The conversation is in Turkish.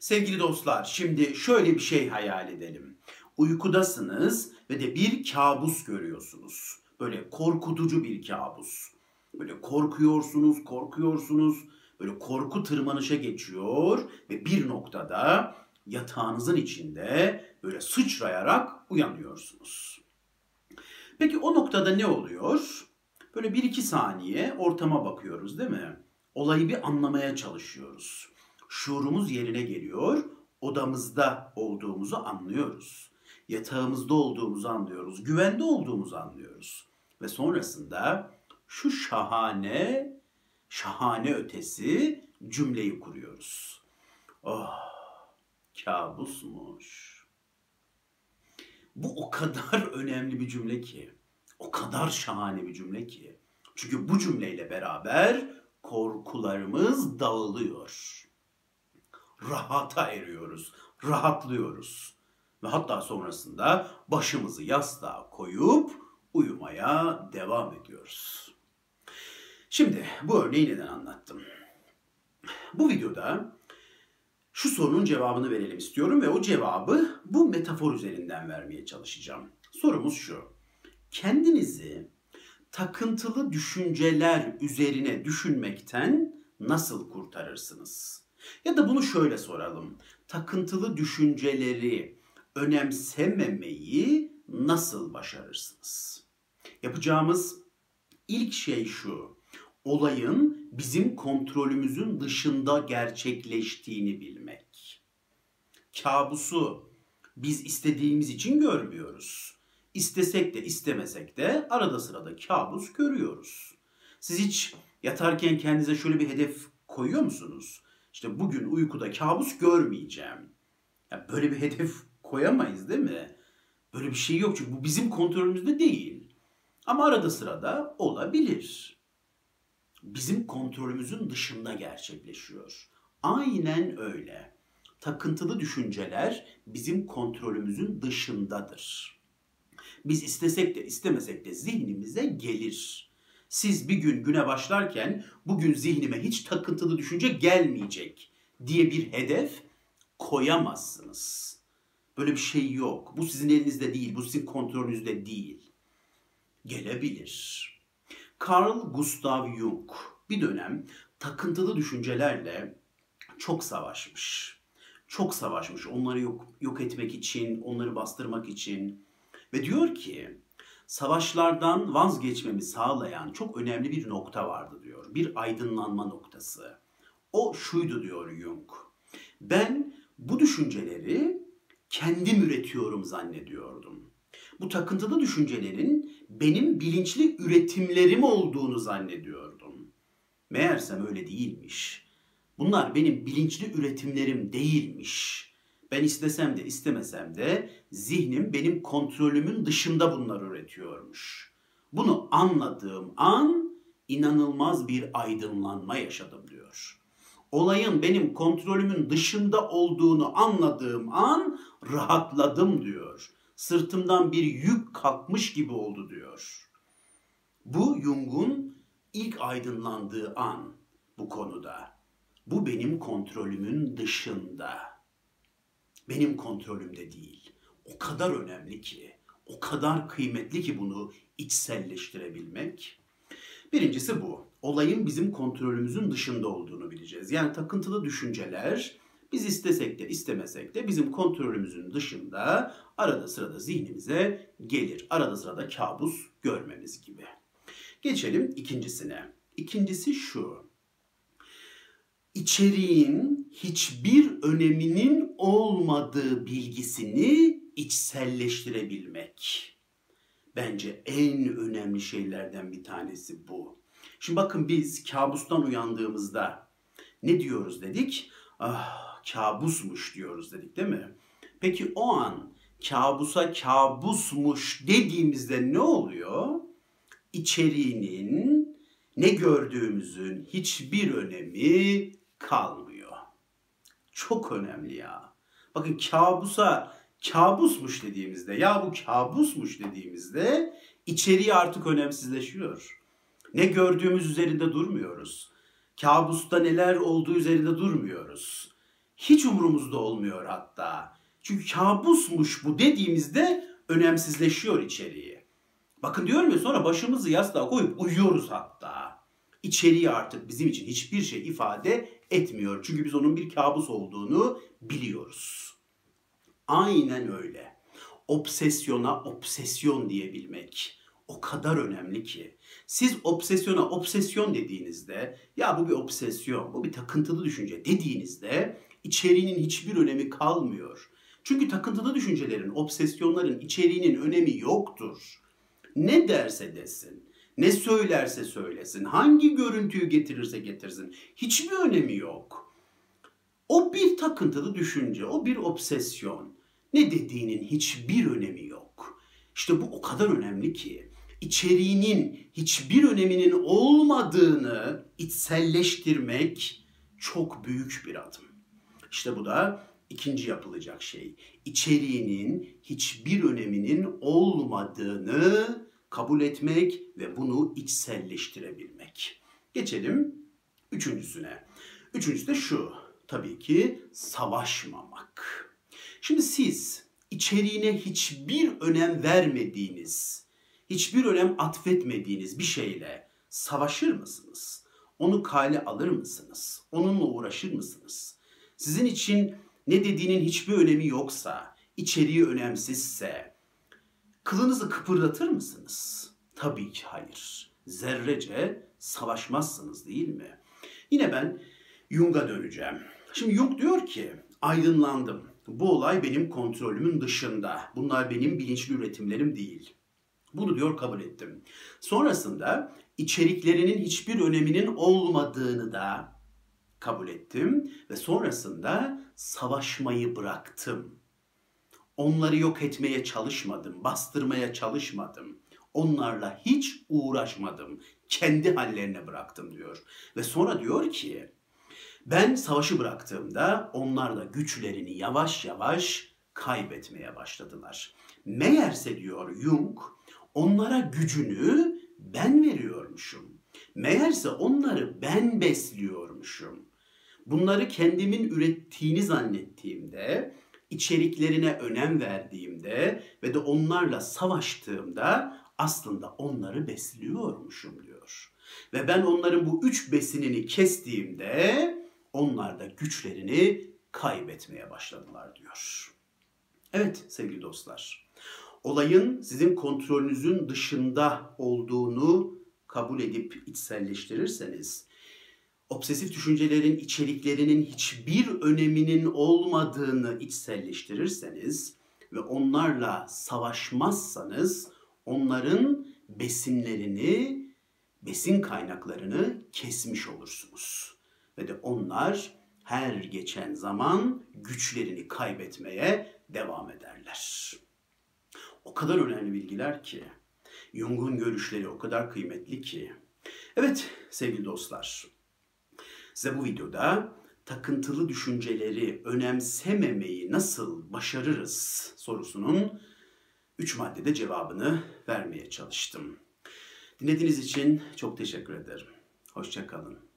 Sevgili dostlar, şimdi şöyle bir şey hayal edelim. Uykudasınız ve de bir kabus görüyorsunuz. Böyle korkutucu bir kabus. Böyle korkuyorsunuz, korkuyorsunuz. Böyle korku tırmanışa geçiyor ve bir noktada yatağınızın içinde böyle sıçrayarak uyanıyorsunuz. Peki o noktada ne oluyor? Böyle bir iki saniye ortama bakıyoruz değil mi? Olayı bir anlamaya çalışıyoruz. Şuurumuz yerine geliyor, odamızda olduğumuzu anlıyoruz. Yatağımızda olduğumuzu anlıyoruz, güvende olduğumuzu anlıyoruz. Ve sonrasında şu şahane, şahane ötesi cümleyi kuruyoruz. Oh, kabusmuş. Bu o kadar önemli bir cümle ki, o kadar şahane bir cümle ki. Çünkü bu cümleyle beraber korkularımız dağılıyor. Rahata eriyoruz, rahatlıyoruz. Ve hatta sonrasında başımızı yastığa koyup uyumaya devam ediyoruz. Şimdi bu örneği neden anlattım? Bu videoda şu sorunun cevabını verelim istiyorum ve o cevabı bu metafor üzerinden vermeye çalışacağım. Sorumuz şu. Kendinizi takıntılı düşünceler üzerine düşünmekten nasıl kurtarırsınız? Ya da bunu şöyle soralım. Takıntılı düşünceleri önemsememeyi nasıl başarırsınız? Yapacağımız ilk şey şu. Olayın bizim kontrolümüzün dışında gerçekleştiğini bilmek. Kabusu biz istediğimiz için görmüyoruz. İstesek de istemesek de arada sırada kabus görüyoruz. Siz hiç yatarken kendinize şöyle bir hedef koyuyor musunuz? İşte bugün uykuda kabus görmeyeceğim. Ya böyle bir hedef koyamayız değil mi? Böyle bir şey yok çünkü bu bizim kontrolümüzde değil. Ama arada sırada olabilir. Bizim kontrolümüzün dışında gerçekleşiyor. Aynen öyle. Takıntılı düşünceler bizim kontrolümüzün dışındadır. Biz istesek de istemesek de zihnimize gelir. Siz bir gün güne başlarken bugün zihnime hiç takıntılı düşünce gelmeyecek diye bir hedef koyamazsınız. Böyle bir şey yok. Bu sizin elinizde değil, bu sizin kontrolünüzde değil. Gelebilir. Carl Gustav Jung bir dönem takıntılı düşüncelerle çok savaşmış. Çok savaşmış onları yok, yok etmek için, onları bastırmak için. Ve diyor ki savaşlardan vazgeçmemi sağlayan çok önemli bir nokta vardı diyor. Bir aydınlanma noktası. O şuydu diyor Jung. Ben bu düşünceleri kendim üretiyorum zannediyordum. Bu takıntılı düşüncelerin benim bilinçli üretimlerim olduğunu zannediyordum. Meğersem öyle değilmiş. Bunlar benim bilinçli üretimlerim değilmiş. Ben istesem de istemesem de zihnim benim kontrolümün dışında bunları üretiyormuş. Bunu anladığım an inanılmaz bir aydınlanma yaşadım diyor. Olayın benim kontrolümün dışında olduğunu anladığım an rahatladım diyor. Sırtımdan bir yük kalkmış gibi oldu diyor. Bu Jung'un ilk aydınlandığı an bu konuda. Bu benim kontrolümün dışında. Benim kontrolümde değil. O kadar önemli ki, o kadar kıymetli ki bunu içselleştirebilmek. Birincisi bu. Olayın bizim kontrolümüzün dışında olduğunu bileceğiz. Yani takıntılı düşünceler biz istesek de istemesek de bizim kontrolümüzün dışında arada sırada zihnimize gelir. Arada sırada kabus görmemiz gibi. Geçelim ikincisine. İkincisi şu. İçeriğin hiçbir öneminin olmadığı bilgisini içselleştirebilmek. Bence en önemli şeylerden bir tanesi bu. Şimdi bakın biz kabustan uyandığımızda ne diyoruz dedik? Ah kabusmuş diyoruz dedik değil mi? Peki o an kabusa kabusmuş dediğimizde ne oluyor? İçeriğinin ne gördüğümüzün hiçbir önemi kalmıyor. Çok önemli ya. Bakın kabusa kabusmuş dediğimizde ya bu kabusmuş dediğimizde içeriği artık önemsizleşiyor. Ne gördüğümüz üzerinde durmuyoruz. Kabusta neler olduğu üzerinde durmuyoruz. Hiç umurumuzda olmuyor hatta. Çünkü kabusmuş bu dediğimizde önemsizleşiyor içeriği. Bakın diyorum ya sonra başımızı yastığa koyup uyuyoruz hatta. İçeriği artık bizim için hiçbir şey ifade etmiyor. Çünkü biz onun bir kabus olduğunu biliyoruz. Aynen öyle. Obsesyona obsesyon diyebilmek o kadar önemli ki. Siz obsesyona obsesyon dediğinizde ya bu bir obsesyon, bu bir takıntılı düşünce dediğinizde içeriğinin hiçbir önemi kalmıyor. Çünkü takıntılı düşüncelerin, obsesyonların içeriğinin önemi yoktur. Ne derse desin, ne söylerse söylesin, hangi görüntüyü getirirse getirsin hiçbir önemi yok. O bir takıntılı düşünce, o bir obsesyon. Ne dediğinin hiçbir önemi yok. İşte bu o kadar önemli ki içeriğinin hiçbir öneminin olmadığını içselleştirmek çok büyük bir adım. İşte bu da ikinci yapılacak şey. İçeriğinin hiçbir öneminin olmadığını kabul etmek ve bunu içselleştirebilmek. Geçelim üçüncüsüne. Üçüncüsü de şu. Tabii ki savaşmamak. Şimdi siz içeriğine hiçbir önem vermediğiniz, hiçbir önem atfetmediğiniz bir şeyle savaşır mısınız? Onu kale alır mısınız? Onunla uğraşır mısınız? Sizin için ne dediğinin hiçbir önemi yoksa, içeriği önemsizse, kılınızı kıpırdatır mısınız? Tabii ki hayır. Zerrece savaşmazsınız değil mi? Yine ben Jung'a döneceğim. Şimdi Jung diyor ki, aydınlandım. Bu olay benim kontrolümün dışında. Bunlar benim bilinçli üretimlerim değil. Bunu diyor kabul ettim. Sonrasında içeriklerinin hiçbir öneminin olmadığını da kabul ettim ve sonrasında savaşmayı bıraktım. Onları yok etmeye çalışmadım, bastırmaya çalışmadım. Onlarla hiç uğraşmadım. Kendi hallerine bıraktım diyor. Ve sonra diyor ki ben savaşı bıraktığımda onlar da güçlerini yavaş yavaş kaybetmeye başladılar. Meğerse diyor Jung onlara gücünü ben veriyormuşum. Meğerse onları ben besliyormuşum. Bunları kendimin ürettiğini zannettiğimde, içeriklerine önem verdiğimde ve de onlarla savaştığımda aslında onları besliyormuşum diyor. Ve ben onların bu üç besinini kestiğimde onlar da güçlerini kaybetmeye başladılar diyor. Evet sevgili dostlar. Olayın sizin kontrolünüzün dışında olduğunu kabul edip içselleştirirseniz, obsesif düşüncelerin içeriklerinin hiçbir öneminin olmadığını içselleştirirseniz ve onlarla savaşmazsanız onların besinlerini, besin kaynaklarını kesmiş olursunuz. Ve de onlar her geçen zaman güçlerini kaybetmeye devam ederler. O kadar önemli bilgiler ki Jung'un görüşleri o kadar kıymetli ki. Evet sevgili dostlar, size bu videoda takıntılı düşünceleri önemsememeyi nasıl başarırız sorusunun 3 maddede cevabını vermeye çalıştım. Dinlediğiniz için çok teşekkür ederim. Hoşçakalın.